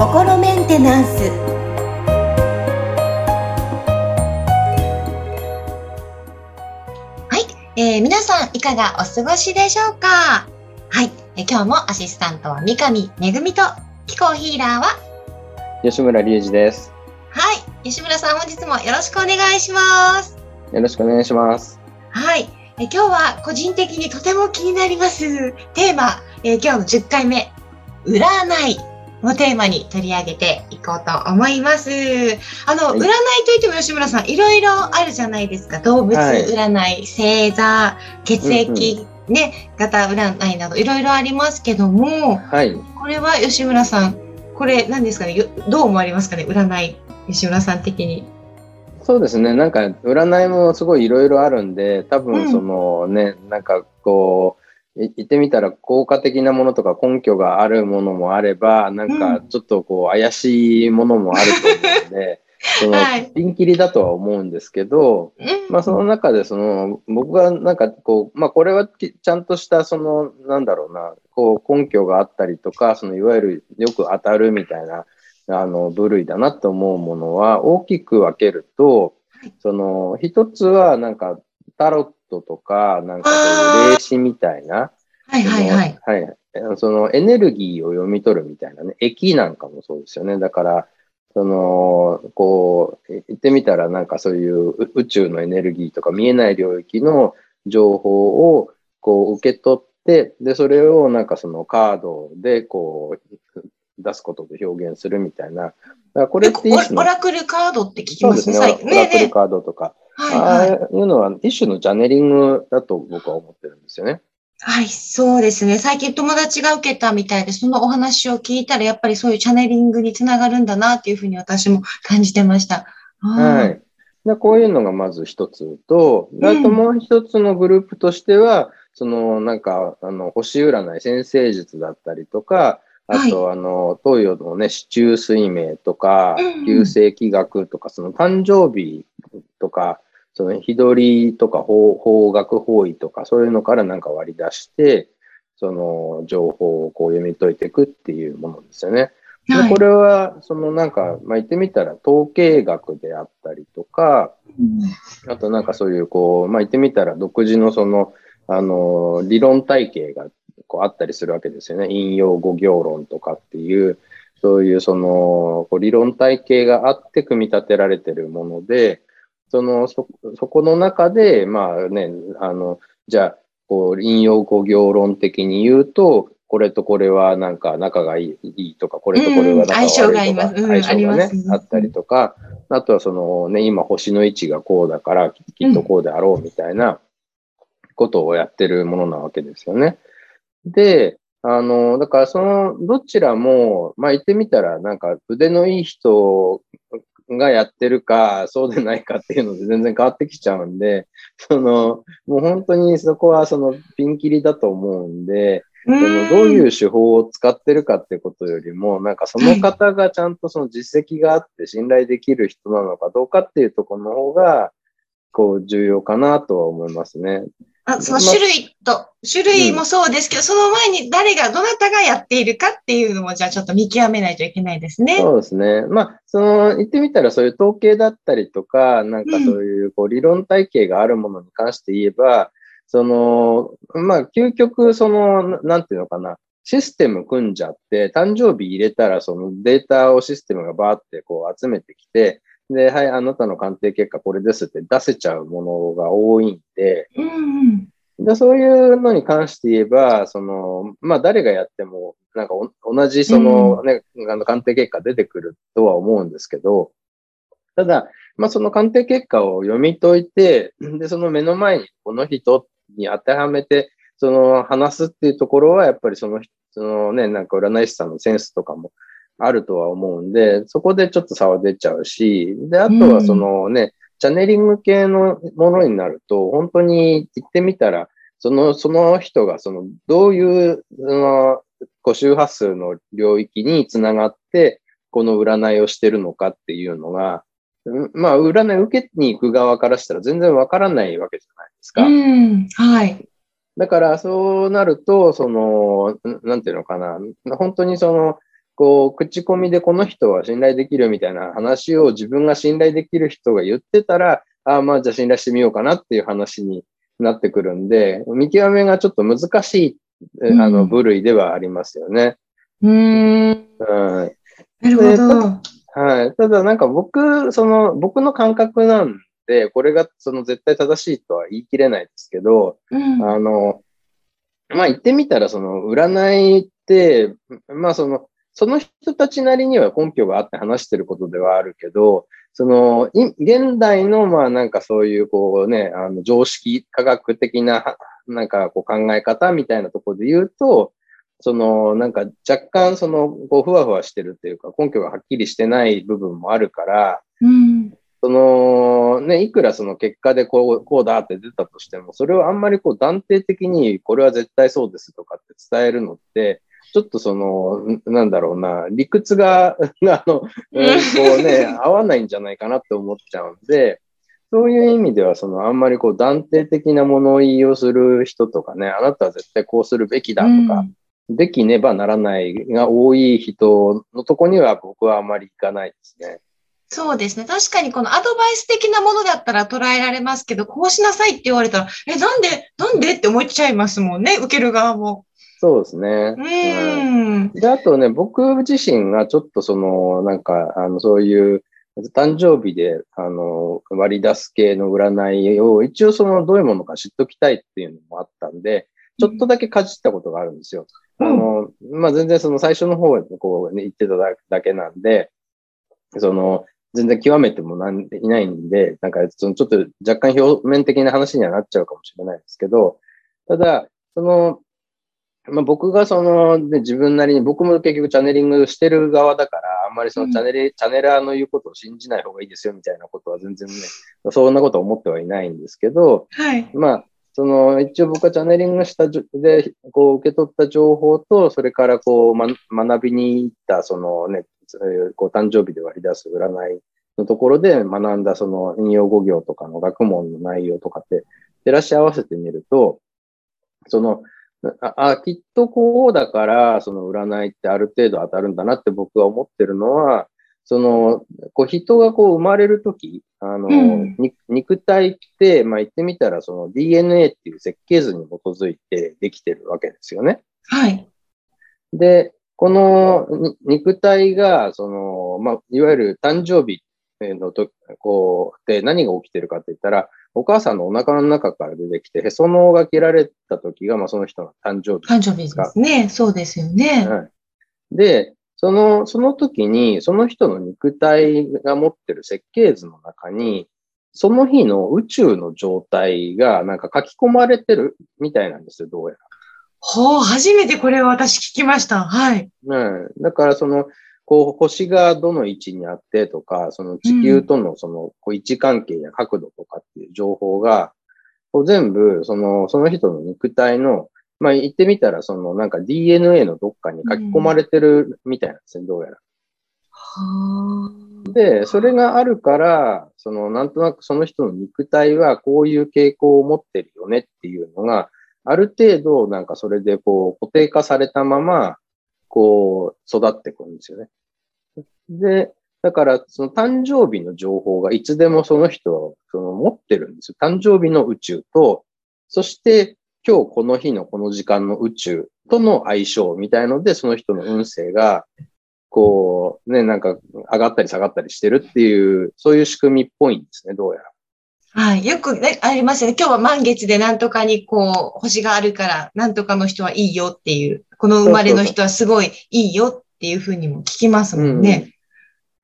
心メンテナンス。はい、えー、皆さんいかがお過ごしでしょうか？はい、えー、今日もアシスタントは三上めぐみと気候ヒーラーは？吉村隆二です。はい。吉村さん本日もよろしくお願いします。よろしくお願いします。はいえ今日は個人的にとても気になります。テーマ、えー、今日の10回目占いをテーマに取り上げていこうと思います。あの、はい、占いといっても吉村さん、いろいろあるじゃないですか。動物占い、はい、星座、血液、うんうん、ね、型占いなどいろいろありますけども、はい、これは吉村さん、これ何ですかね、どう思われますかね、占い、吉村さん的に。そうですね、なんか占いもすごいいろいろあるんで、多分そのね、うん、なんかこう、言ってみたら効果的なものとか根拠があるものもあれば、なんかちょっとこう怪しいものもあると思うので、そのピンキリだとは思うんですけど、まあその中でその僕がなんかこう、まあこれはちゃんとしたそのなんだろうな、こう根拠があったりとか、そのいわゆるよく当たるみたいなあの部類だなと思うものは大きく分けると、その一つはなんかタロットとか、なんかそういう霊視みたいな、はいはいはい。はい。そのエネルギーを読み取るみたいなね、液なんかもそうですよね。だから、その、こう、言ってみたらなんかそういう宇宙のエネルギーとか見えない領域の情報をこう受け取って、で、それをなんかそのカードでこう出すことで表現するみたいな。だからこれってオラクルカードって聞きます？ね。そうですね。オラクルカードとか。はいはい、ああいうのは一種のジャネリングだと僕は思ってるんですよね。はい、そうですね。最近友達が受けたみたいで、そのお話を聞いたら、やっぱりそういうチャネリングにつながるんだなっていうふうに私も感じてました。はい。でこういうのがまず一つと、あともう一つのグループとしては、うん、そのなんか、あの、星占い、先生術だったりとか、あと、はい、あの、東洋のね、市中水明とか、旧世紀学とか、その誕生日とか、その日取りとか法法学法医とかそういうのからなんか割り出して、その情報をこう読み解いていくっていうものですよね。でこれは、そのなんか、まあ、言ってみたら統計学であったりとか、あとなんかそういうこう、まあ、言ってみたら独自のその、あの、理論体系がこうあったりするわけですよね。引用語行論とかっていう、そういうその、こう理論体系があって組み立てられてるもので、その、そ、そこの中で、まあね、あの、じゃあ、こう、引用語行論的に言うと、これとこれはなんか仲がいいとか、これとこれは仲が悪いとか、相性が相性がね、あったりとか、あとはそのね、今星の位置がこうだから、きっとこうであろうみたいなことをやってるものなわけですよね。で、あの、だからその、どちらも、まあ言ってみたら、なんか腕のいい人がやってるか、そうでないかっていうので全然変わってきちゃうんで、その、もう本当にそこはそのピンキリだと思うんで、そのどういう手法を使ってるかってことよりも、なんかその方がちゃんとその実績があって信頼できる人なのかどうかっていうところの方が、こう重要かなとは思いますね。あその種類と、種類もそうですけど、うん、その前に誰が、どなたがやっているかっていうのも、じゃあちょっと見極めないといけないですね。そうですね。まあ、その、言ってみたらそういう統計だったりとか、なんかそういう、こう、理論体系があるものに関して言えば、うん、その、まあ、究極、その、なんていうのかな、システム組んじゃって、誕生日入れたら、そのデータをシステムがバーってこう集めてきて、で、はい、あなたの鑑定結果これですって出せちゃうものが多いんで、うんでそういうのに関して言えば、その、まあ誰がやっても、なんか同じそのね、うん、あの鑑定結果出てくるとは思うんですけど、ただ、まあその鑑定結果を読み解いて、で、その目の前にこの人に当てはめて、その話すっていうところは、やっぱりその、そのね、なんか占い師さんのセンスとかもあるとは思うんで、そこでちょっと差は出ちゃうし、で、あとはそのね、うん、チャネリング系のものになると、本当に言ってみたら、その、その人が、その、どういう、その、個周波数の領域につながって、この占いをしてるのかっていうのが、まあ、占い受けに行く側からしたら全然わからないわけじゃないですか。うん、はい。だからそうなると、その、なんていうのかな、本当にその、こう、口コミでこの人は信頼できるみたいな話を自分が信頼できる人が言ってたら、ああ、まあじゃあ信頼してみようかなっていう話になってくるんで、見極めがちょっと難しい、あの、部類ではありますよね。うん。うん。なるほど。はい。ただなんか僕、その、僕の感覚なんで、これがその絶対正しいとは言い切れないですけど、うん、あの、まあ言ってみたらその占いって、まあその、その人たちなりには根拠があって話してることではあるけど、その、現代の、まあなんかそういうこうね、あの常識、科学的な、なんかこう考え方みたいなところで言うと、その、なんか若干その、こう、ふわふわしてるっていうか、根拠がはっきりしてない部分もあるから、うん、その、ね、いくらその結果でこう、こうだって出たとしても、それをあんまりこう断定的に、これは絶対そうですとかって伝えるのって、ちょっとその、なんだろうな、理屈が、あの、こうね、合わないんじゃないかなって思っちゃうんで、そういう意味では、その、あんまりこう断定的な物言いをする人とかね、あなたは絶対こうするべきだとか、うん、できねばならないが多い人のとこには僕はあまり行かないですね。そうですね。確かにこのアドバイス的なものだったら捉えられますけど、こうしなさいって言われたら、え、なんで、なんでって思っちゃいますもんね、受ける側も。そうですね。うん。で、あとね、僕自身がちょっとその、なんか、あの、そういう、誕生日で、あの、割り出す系の占いを、一応その、どういうものか知っときたいっていうのもあったんで、ちょっとだけかじったことがあるんですよ。うん、あの、まあ、全然その最初の方でこう、ね、言ってただけなんで、その、全然極めてもなんいないんで、なんか、そのちょっと若干表面的な話にはなっちゃうかもしれないですけど、ただ、その、まあ、僕がその、ね、自分なりに、僕も結局チャネリングしてる側だから、あんまりそのチャネリ、うん、チャネラーの言うことを信じない方がいいですよみたいなことは全然ね、そんなこと思ってはいないんですけど、はい。まあ、その、一応僕がチャネリングしたで、こう受け取った情報と、それからこう、ま、学びに行った、そのね、こう誕生日で割り出す占いのところで学んだその引用語行とかの学問の内容とかって照らし合わせてみると、その、あ、きっとこうだから、その占いってある程度当たるんだなって僕が思ってるのは、その、こう人がこう生まれるとき、あの、うん、肉体って、まあ言ってみたらその DNA っていう設計図に基づいてできてるわけですよね。はい。で、この肉体が、その、まあ、いわゆる誕生日のと、こう、で何が起きてるかって言ったら、お母さんのお腹の中から出てきて、へその緒が切られた時が、まあ、その人の誕生日誕生日ですね。そうですよね。はい、で、その、その時に、その人の肉体が持ってる設計図の中に、その日の宇宙の状態がなんか書き込まれてるみたいなんですよ、どうやら。ほう、初めてこれを私聞きました。はい。うん。だからその、こう、星がどの位置にあってとか、その地球とのその、こう位置関係や角度とかっていう情報が、こう全部、その、その人の肉体の、まあ言ってみたら、そのなんか DNA のどっかに書き込まれてるみたいなんですね、うん、どうやら。で、それがあるから、その、なんとなくその人の肉体はこういう傾向を持ってるよねっていうのが、ある程度、なんかそれでこう固定化されたまま、こう育ってくるんですよね。で、だから、その誕生日の情報がいつでもその人はその持ってるんですよ。誕生日の宇宙と、そして今日この日のこの時間の宇宙との相性みたいので、その人の運勢が、こう、ね、なんか上がったり下がったりしてるっていう、そういう仕組みっぽいんですね、どうやら。はい。よくね、ありますよね。今日は満月でなんとかにこう、星があるから、なんとかの人はいいよっていう、この生まれの人はすごいいいよっていうふうにも聞きますもんね。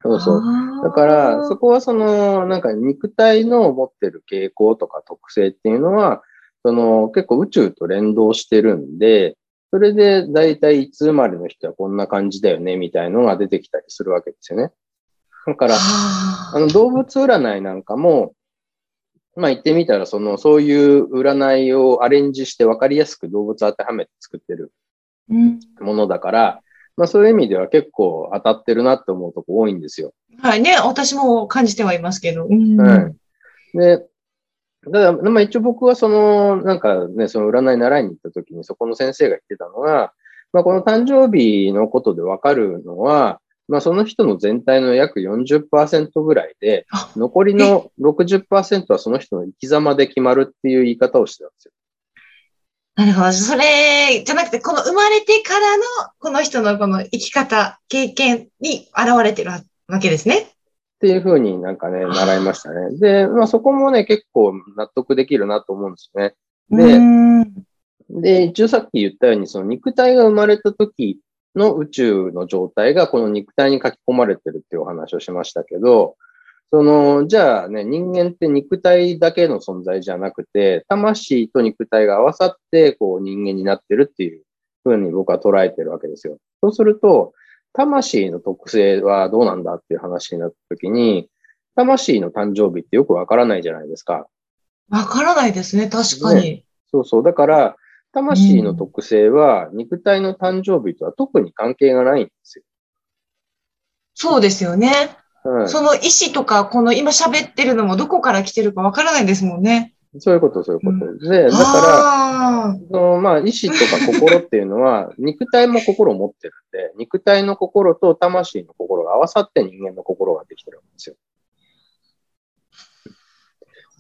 そうそう。だから、そこはその、なんか肉体の持ってる傾向とか特性っていうのは、その結構宇宙と連動してるんで、それで大体いつ生まれの人はこんな感じだよね、みたいのが出てきたりするわけですよね。だから、あの動物占いなんかも、まあ言ってみたら、その、そういう占いをアレンジして分かりやすく動物当てはめて作ってるものだから、うん、まあそういう意味では結構当たってるなって思うとこ多いんですよ。はいね、私も感じてはいますけど。うん、はい。で、だから、まあ一応僕はその、なんかね、その占い習いに行った時にそこの先生が言ってたのが、まあこの誕生日のことでわかるのは、まあその人の全体の約40%ぐらいで、残りの60%はその人の生き様で決まるっていう言い方をしてたんですよ。なるほど。それじゃなくて、この生まれてからのこの人のこの生き方、経験に現れてるわけですね。っていうふうになんかね、習いましたね。で、まあそこもね、結構納得できるなと思うんですよね。で、で、一応さっき言ったように、その肉体が生まれた時の宇宙の状態がこの肉体に書き込まれてるっていうお話をしましたけど、その、じゃあね、人間って肉体だけの存在じゃなくて、魂と肉体が合わさって、こう人間になってるっていうふうに僕は捉えてるわけですよ。そうすると、魂の特性はどうなんだっていう話になった時に、魂の誕生日ってよくわからないじゃないですか。わからないですね、確かに。ね、そうそう。だから、魂の特性は肉体の誕生日とは特に関係がないんですよ。そうですよね。うん、その意思とか、この今喋ってるのもどこから来てるかわからないですもんね。そういうこと、そういうこと。うん、で、だから、そのまあ、意志とか心っていうのは、肉体も心を持ってるんで、肉体の心と魂の心が合わさって人間の心ができてるんですよ。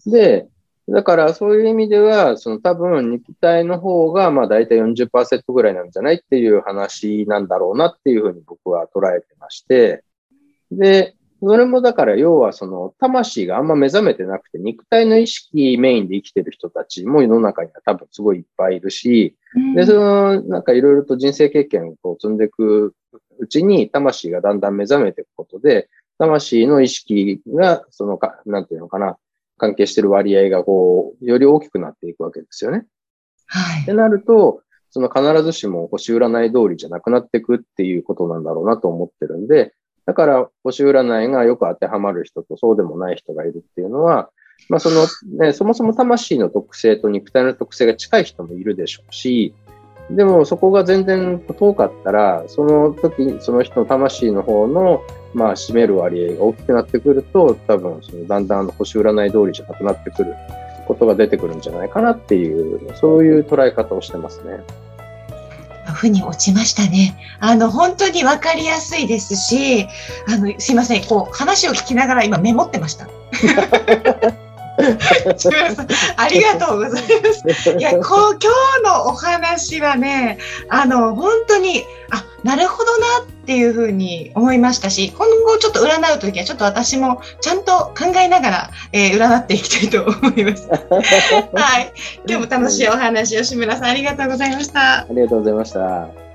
で、だからそういう意味では、その多分肉体の方がまあ大体40%ぐらいなんじゃないっていう話なんだろうなっていうふうに僕は捉えてまして、で、それもだから要はその魂があんま目覚めてなくて肉体の意識メインで生きてる人たちも世の中には多分すごいいっぱいいるし、で、そのなんかいろいろと人生経験を積んでいくうちに魂がだんだん目覚めていくことで、魂の意識がそのか、なんていうのかな、関係してる割合がこう、より大きくなっていくわけですよね。はい。ってなると、その必ずしも星占い通りじゃなくなっていくっていうことなんだろうなと思ってるんで、だから、星占いがよく当てはまる人とそうでもない人がいるっていうのは、まあそのね、そもそも魂の特性と肉体の特性が近い人もいるでしょうし、でもそこが全然遠かったら、その時その人の魂の方の、まあ占める割合が大きくなってくると、多分そのだんだん星占い通りじゃなくなってくることが出てくるんじゃないかなっていう、そういう捉え方をしてますね。腑に落ちましたね。あの、本当に分かりやすいですし、あの、すいません、こう、話を聞きながら今メモってました。ありがとうございます。いや、こう、今日のお話はね、あの、本当に、あ、なるほどなっていうふうに思いましたし、今後ちょっと占うときは、ちょっと私もちゃんと考えながら、えー、占っていきたいと思います。はい。今日も楽しいお話を、志村さん、ありがとうございました。ありがとうございました。